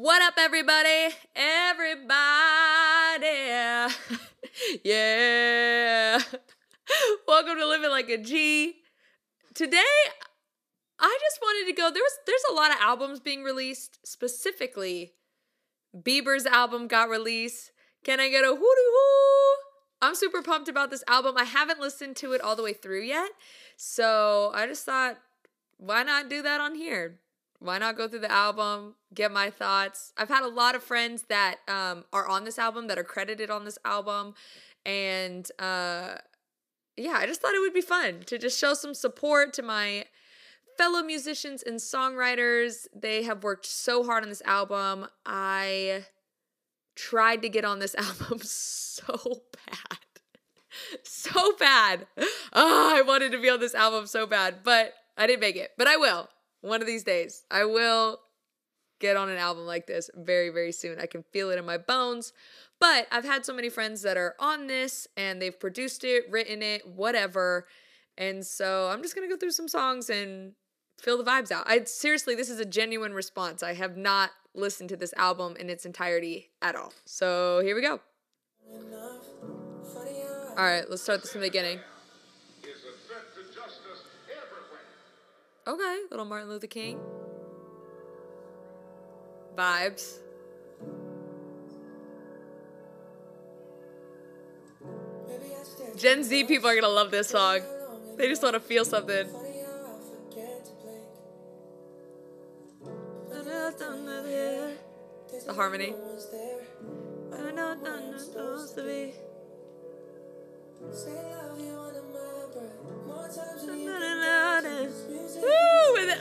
What up, everybody? Everybody. yeah. Welcome to Living Like a G. Today, I just wanted to go. There was there's a lot of albums being released. Specifically, Bieber's album got released. Can I get a hoo hoo? I'm super pumped about this album. I haven't listened to it all the way through yet. So I just thought, why not do that on here? Why not go through the album, get my thoughts? I've had a lot of friends that um, are on this album that are credited on this album, and uh, yeah, I just thought it would be fun to just show some support to my fellow musicians and songwriters. They have worked so hard on this album. I tried to get on this album so bad. So bad. Oh, I wanted to be on this album so bad, but I didn't make it. But I will. One of these days, I will get on an album like this very, very soon. I can feel it in my bones. But I've had so many friends that are on this and they've produced it, written it, whatever. And so I'm just going to go through some songs and feel the vibes out. I seriously, this is a genuine response. I have not listened to this album in its entirety at all. So here we go. All right, let's start this from the beginning. Okay, little Martin Luther King. Vibes. Gen Z people are gonna love this song. They just want to feel something. The harmony.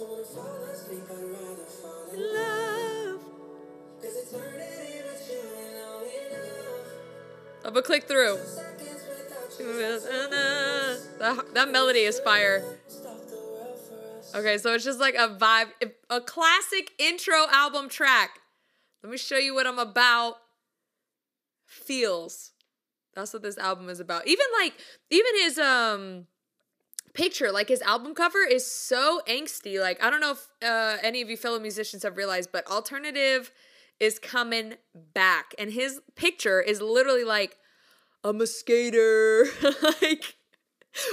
Love. I'm gonna click through. That, that melody is fire. Okay, so it's just like a vibe, a classic intro album track. Let me show you what I'm about. Feels. That's what this album is about. Even like, even his um picture, like his album cover is so angsty. Like, I don't know if uh, any of you fellow musicians have realized, but alternative is coming back. And his picture is literally like, I'm a skater. like,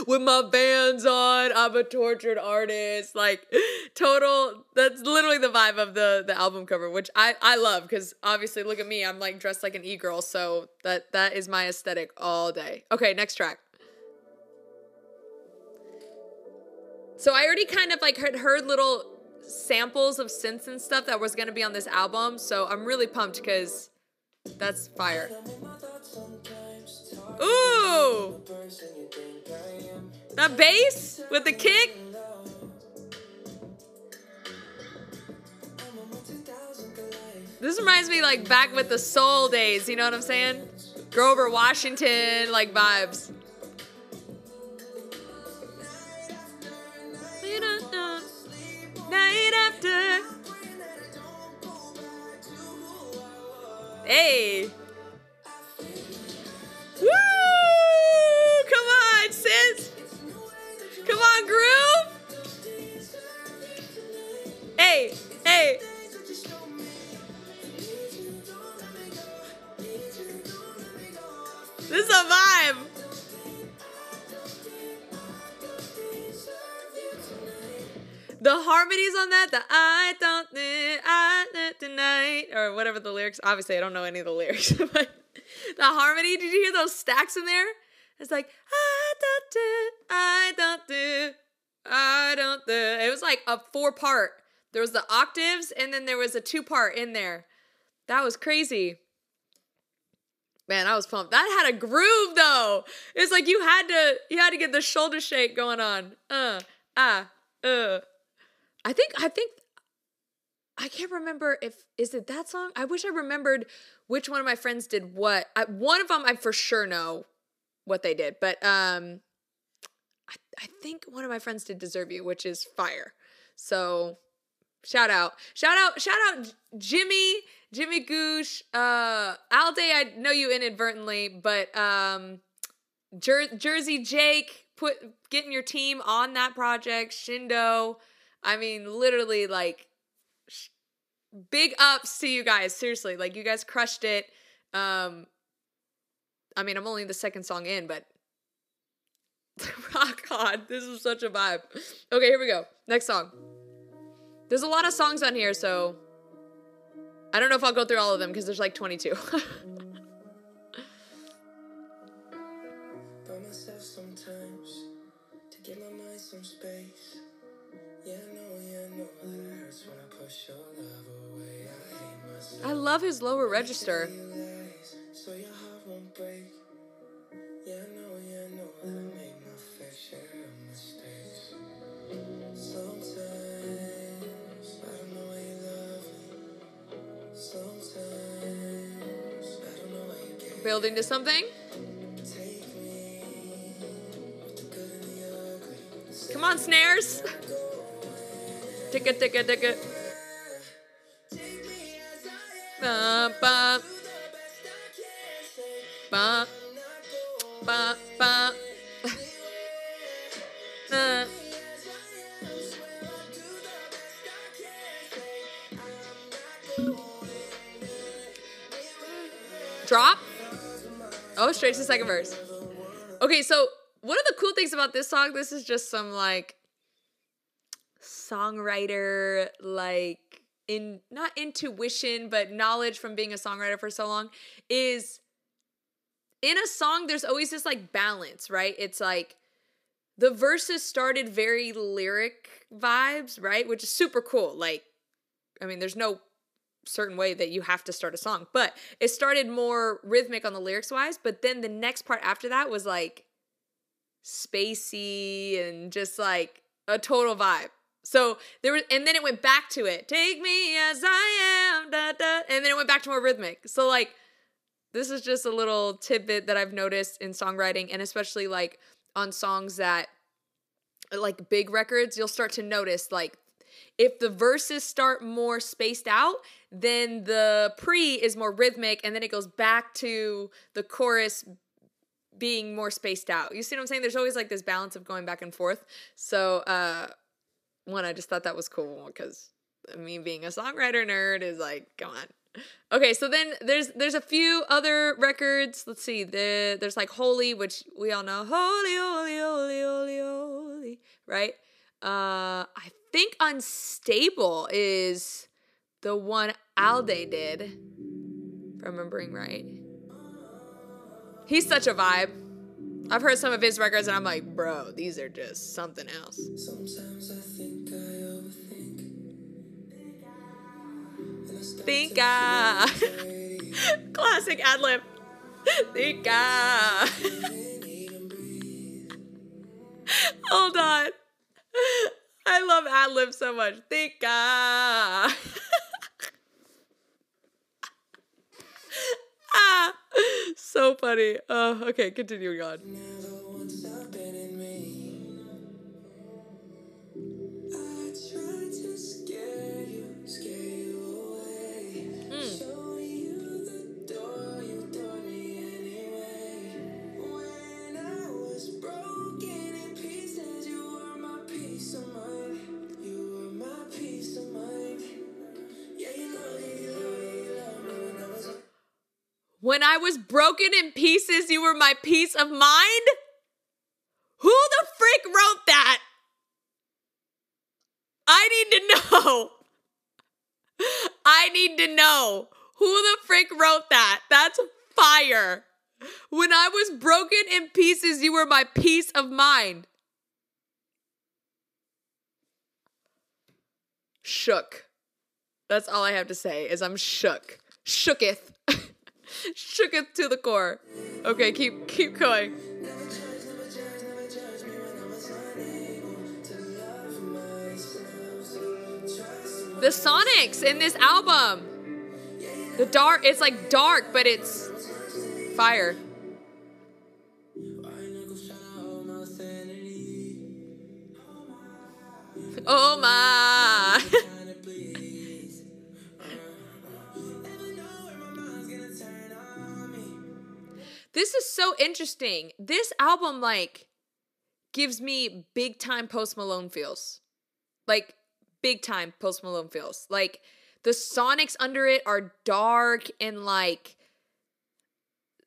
with my bands on. I'm a tortured artist. Like total that's literally the vibe of the the album cover, which I I love cuz obviously look at me, I'm like dressed like an e-girl, so that that is my aesthetic all day. Okay, next track. So I already kind of like heard, heard little samples of synths and stuff that was to be on this album, so I'm really pumped cuz that's fire. Ooh! That bass with the kick? This reminds me like back with the soul days, you know what I'm saying? Grover Washington like vibes. Hey. Woo! Come on, sis. Come on, groove. Hey, hey. This is a vibe. Harmonies on that, the I don't think I tonight, or whatever the lyrics. Obviously, I don't know any of the lyrics, but the harmony. Did you hear those stacks in there? It's like I don't do, I don't do, I don't do. It was like a four part. There was the octaves, and then there was a two part in there. That was crazy. Man, I was pumped. That had a groove though. It's like you had to you had to get the shoulder shake going on. Uh ah uh. I think I think I can't remember if is it that song. I wish I remembered which one of my friends did what. I, one of them I for sure know what they did, but um, I, I think one of my friends did "Deserve You," which is fire. So shout out, shout out, shout out, Jimmy, Jimmy Goosh, uh, Alday. I know you inadvertently, but um, Jer- Jersey Jake put getting your team on that project. Shndo. I mean, literally, like big ups to you guys. Seriously, like you guys crushed it. Um, I mean, I'm only the second song in, but rock on. This is such a vibe. Okay, here we go. Next song. There's a lot of songs on here, so I don't know if I'll go through all of them because there's like 22. I love his lower register. So you have no break. You know you know. That I make my fresh mistakes. Sometimes sadness and loneliness Sometimes sadness and loneliness Building to something? Tick it, tick it, tick it. Ba, ba. Ba. Ba, ba. uh. Drop? Oh, straight to the second verse. Okay, so one of the cool things about this song, this is just some like songwriter, like in not intuition, but knowledge from being a songwriter for so long, is in a song, there's always this like balance, right? It's like the verses started very lyric vibes, right? Which is super cool. Like, I mean, there's no certain way that you have to start a song, but it started more rhythmic on the lyrics wise. But then the next part after that was like spacey and just like a total vibe. So there was, and then it went back to it. Take me as I am, da, da, and then it went back to more rhythmic. So like, this is just a little tidbit that I've noticed in songwriting, and especially like on songs that, like big records, you'll start to notice like if the verses start more spaced out, then the pre is more rhythmic, and then it goes back to the chorus being more spaced out. You see what I'm saying? There's always like this balance of going back and forth. So, uh, one, I just thought that was cool because me being a songwriter nerd is like, come on. Okay, so then there's there's a few other records. Let's see. The there's like Holy, which we all know. Holy, holy, holy, holy, holy. Right? Uh I think Unstable is the one Alde did. If I'm remembering right. He's such a vibe. I've heard some of his records and I'm like, bro, these are just something else. Think I. Classic ad lib. Think I. Hold on. I love ad lib so much. Think ah, so funny. Uh, okay, continuing on. When I was broken in pieces, you were my peace of mind? Who the frick wrote that? I need to know. I need to know. Who the frick wrote that? That's fire. When I was broken in pieces, you were my peace of mind. Shook. That's all I have to say is I'm shook. Shooketh. Shooketh to the core. Okay, keep keep going. the Sonics in this album. The dark, it's like dark, but it's fire. Oh my. This is so interesting. This album, like, gives me big time Post Malone feels. Like, big time Post Malone feels. Like, the sonics under it are dark and, like,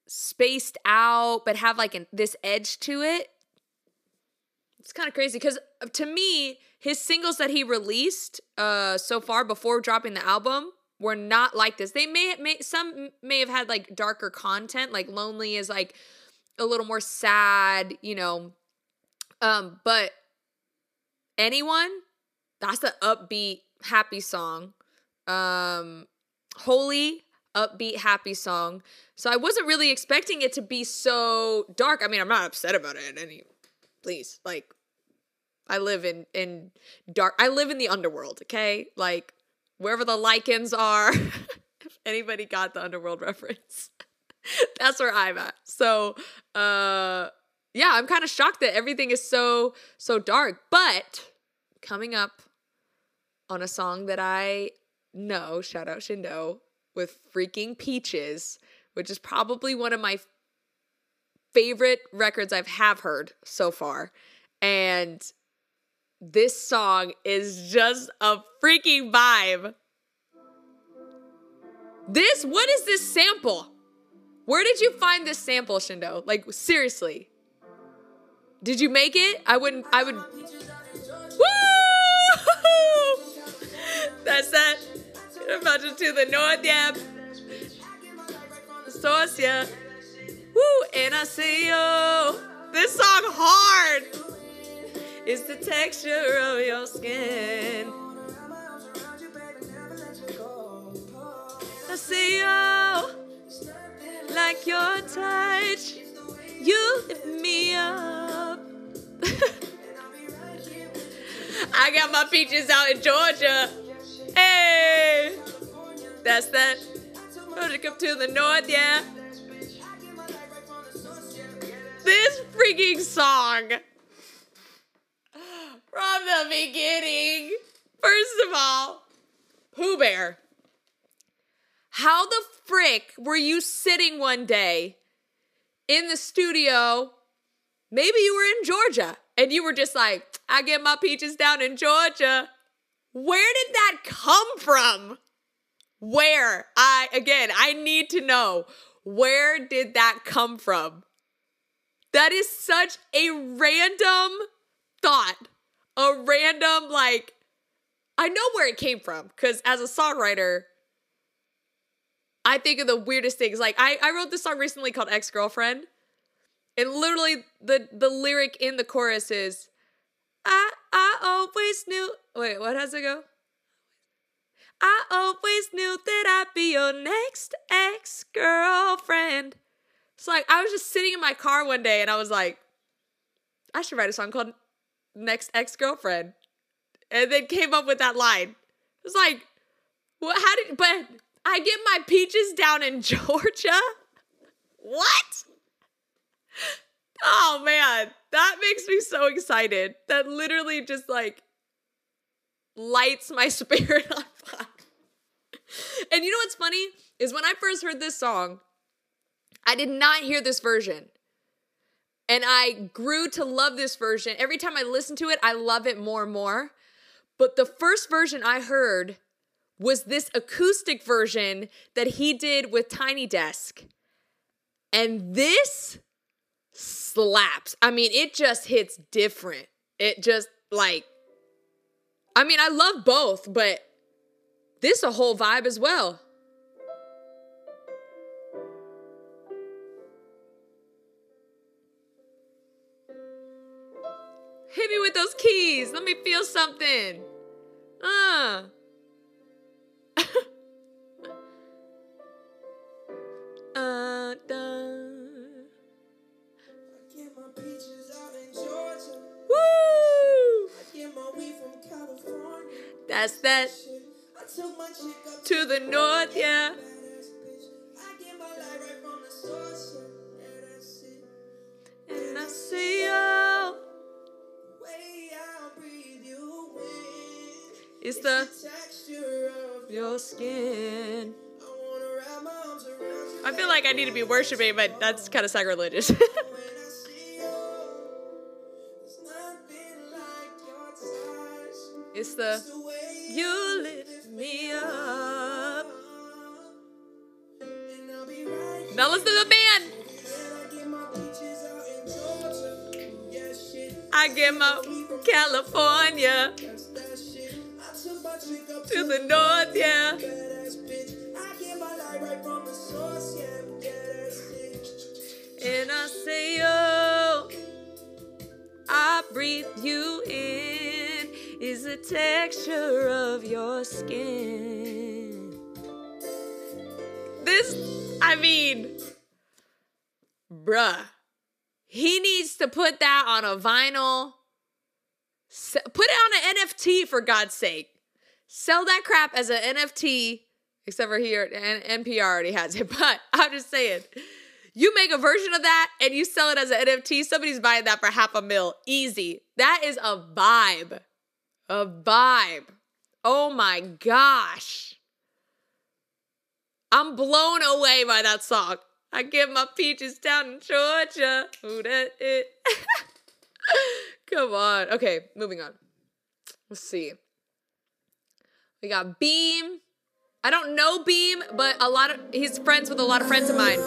spaced out, but have, like, an, this edge to it. It's kind of crazy because uh, to me, his singles that he released uh so far before dropping the album were not like this. They may, may some may have had like darker content, like Lonely is like a little more sad, you know. Um, but anyone, that's the upbeat, happy song. Um, Holy, upbeat, happy song. So I wasn't really expecting it to be so dark. I mean, I'm not upset about it any please. Like I live in in dark I live in the underworld, okay? Like wherever the lichens are. if anybody got the underworld reference. that's where I'm at. So, uh yeah, I'm kind of shocked that everything is so so dark, but coming up on a song that I know, shout out Shndo, with freaking Peaches, which is probably one of my favorite records I've have heard so far. And this song is just a freaking vibe. This, what is this sample? Where did you find this sample, Shndo? Like, seriously. Did you make it? I wouldn't, I would. Woo! That's that. Imagine to the north, yeah. Source, yeah. Woo! And I say, yo, this song hard. It's the texture of your skin. I see you like your touch, you lift me up. I got my peaches out in Georgia. Hey, that's that. Project up to the north, yeah. This freaking song beginning. First of all, Poo Bear. How the frick were you sitting one day in the studio? Maybe you were in Georgia and you were just like, I get my peaches down in Georgia. Where did that come from? Where? I, again, I need to know. Where did that come from? That is such a random thought. A random, like, I know where it came from because as a songwriter, I think of the weirdest things. Like, I, I wrote this song recently called Ex Girlfriend. And literally, the, the lyric in the chorus is, I, I always knew. Wait, what has it go? I always knew that I'd be your next ex girlfriend. So like I was just sitting in my car one day and I was like, I should write a song called Next Ex Girlfriend. And then came up with that line. It was like, what how did but I get my peaches down in Georgia? What? Oh man, that makes me so excited. That literally just like lights my spirit on fire. And you know what's funny? Is when I first heard this song, I did not hear this version. And I grew to love this version. Every time I listen to it, I love it more and more. But the first version I heard was this acoustic version that he did with Tiny Desk. And this slaps. I mean, it just hits different. It just like I mean, I love both, but this a whole vibe as well. Hit me with those keys. Let me feel something. Uh. I feel like I need to be worshiping, but that's kind of sacrilegious. it's the you lift me up. Now listen to the band. I get my California to the north, yeah. And I say, oh, I breathe you in. Is the texture of your skin. This, I mean, bruh, he needs to put that on a vinyl. Put it on an NFT for God's sake. Sell that crap as an NFT, except for here, and NPR already has it. But I'm just saying, you make a version of that and you sell it as an NFT, somebody's buying that for half a mil. Easy. That is a vibe. A vibe. Oh my gosh. I'm blown away by that song. I get my peaches down in Georgia. Ooh, that it. Come on. Okay, moving on. Let's see. We got Beam. I don't know Beam, but a lot of he's friends with a lot of friends of mine.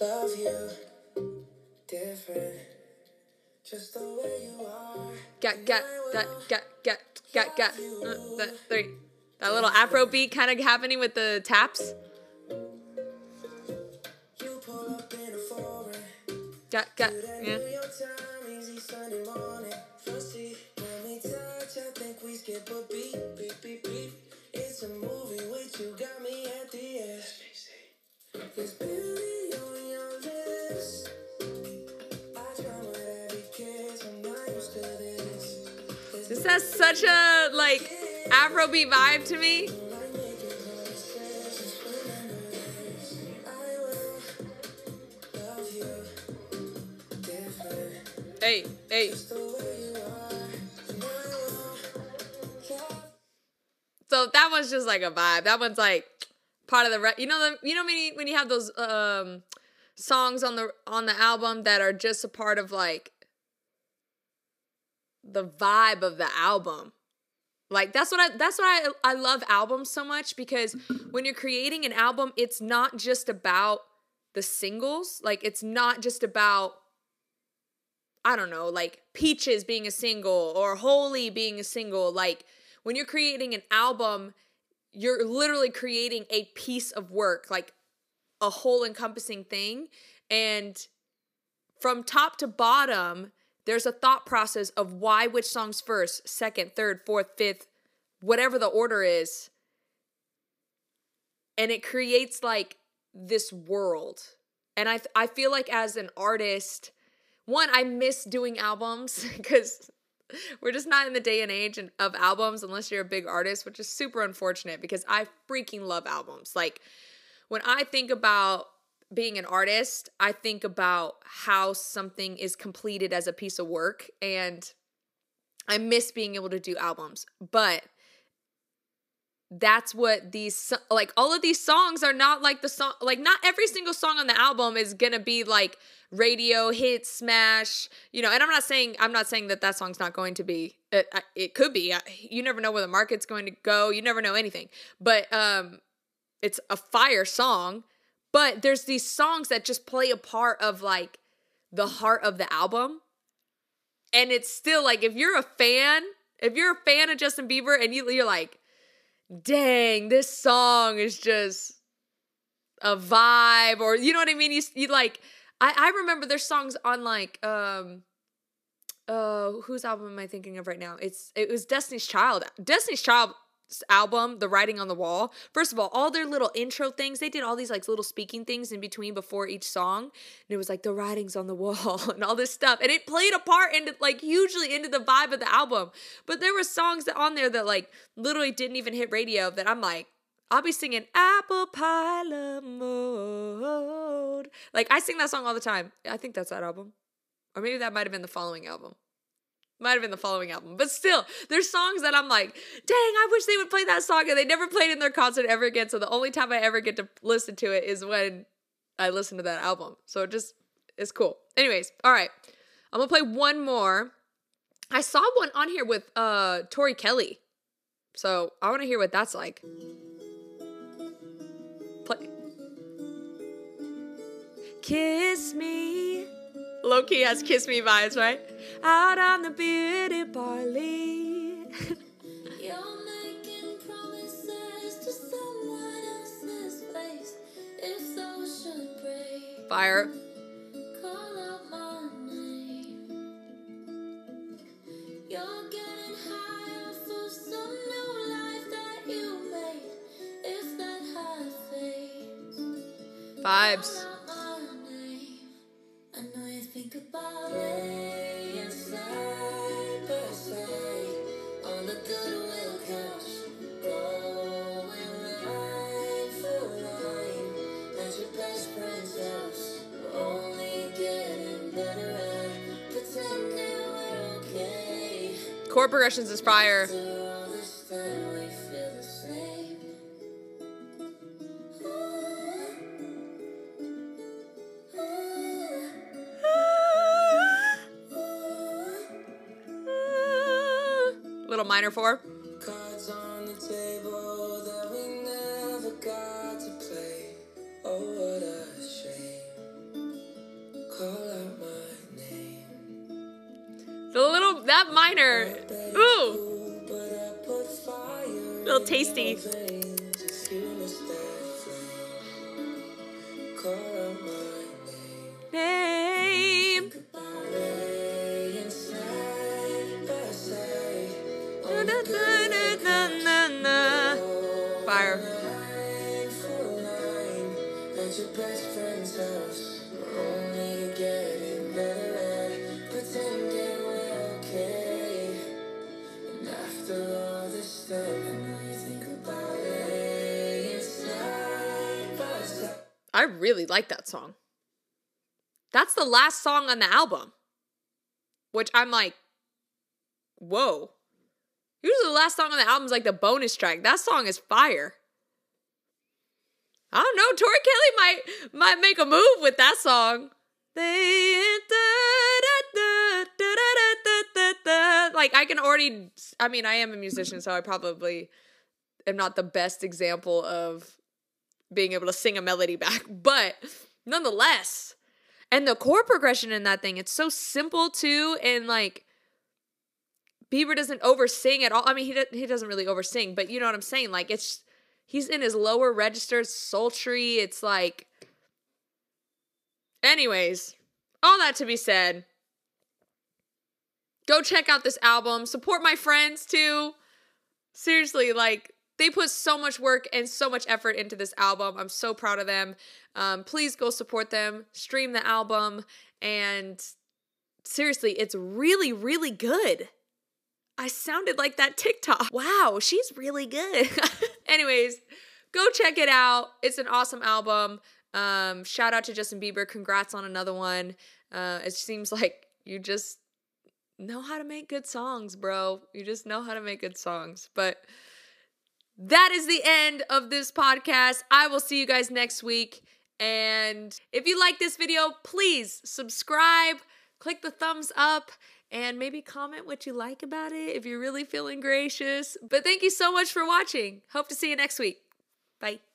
Love you different, just the way you are. Got got that got got got got uh, that three. That little Afro beat kind of happening with the taps. You pull up in a foreign. Got got yeah. New York time, easy Sunday morning. First seat, when we touch, I think we skip a beat, beep, beep, beep. It's a movie with you, got me at the edge. This. Has such a like Afrobeat vibe to me. Hey hey. So that one's just like a vibe. That one's like part of the re- you know the you know when you, when you have those um songs on the on the album that are just a part of like the vibe of the album. Like that's what I that's why I I love albums so much because when you're creating an album it's not just about the singles. Like it's not just about I don't know, like Peaches being a single or Holy being a single. Like when you're creating an album, you're literally creating a piece of work, like a whole encompassing thing. And from top to bottom, there's a thought process of why which songs first, second, third, fourth, fifth, whatever the order is. And it creates like this world. And I I feel like as an artist, one I miss doing albums because we're just not in the day and age of albums unless you're a big artist, which is super unfortunate because I freaking love albums. Like when I think about being an artist, I think about how something is completed as a piece of work and I miss being able to do albums. But that's what these like all of these songs are not like the song like not every single song on the album is gonna be like radio hit smash you know and i'm not saying i'm not saying that that song's not going to be it, it could be you never know where the market's going to go you never know anything but um it's a fire song but there's these songs that just play a part of like the heart of the album and it's still like if you're a fan if you're a fan of justin bieber and you, you're like dang, this song is just a vibe, or you know what I mean? You, you like, I, I remember there's songs on like, um, uh, whose album am I thinking of right now? It's it was Destiny's Child. Destiny's Child's album, The Writing on the Wall. First of all, all their little intro things, they did all these like little speaking things in between before each song, and it was like the writings on the wall and all this stuff, and it played a part into like hugely into the vibe of the album. But there were songs that on there that like literally didn't even hit radio that I'm like, I'll be singing apple pie mode. Like I sing that song all the time. I think that's that album. Or maybe that might have been the following album. Might have been the following album. But still, there's songs that I'm like, dang, I wish they would play that song. And they never played in their concert ever again. So the only time I ever get to listen to it is when I listen to that album. So it just is cool. Anyways, all right. I'm gonna play one more. I saw one on here with uh Tori Kelly. So I wanna hear what that's like. Play. Kiss me. Low key has kiss me vibes, right? Out on the beauty barley. You're making promises to someone else's face. If those should break, Fire. call Chord progressions is same. Little minor four. Side. I really like that song. That's the last song on the album. Which I'm like, whoa. Usually the last song on the album is like the bonus track. That song is fire. I don't know. Tori Kelly might might make a move with that song. Like I can already I mean, I am a musician, so I probably am not the best example of being able to sing a melody back, but nonetheless, and the chord progression in that thing, it's so simple too, and like Bieber doesn't oversing at all. I mean, he he doesn't really oversing, but you know what I'm saying. Like it's he's in his lower registers, sultry. It's like, anyways, all that to be said. Go check out this album. Support my friends too. Seriously, like they put so much work and so much effort into this album. I'm so proud of them. Um, please go support them, stream the album, and seriously, it's really, really good. I sounded like that TikTok. Wow, she's really good. Anyways, go check it out. It's an awesome album. Um, shout out to Justin Bieber. Congrats on another one. Uh, it seems like you just know how to make good songs, bro. You just know how to make good songs. But that is the end of this podcast. I will see you guys next week. And if you like this video, please subscribe, click the thumbs up, and maybe comment what you like about it if you're really feeling gracious. But thank you so much for watching. Hope to see you next week. Bye.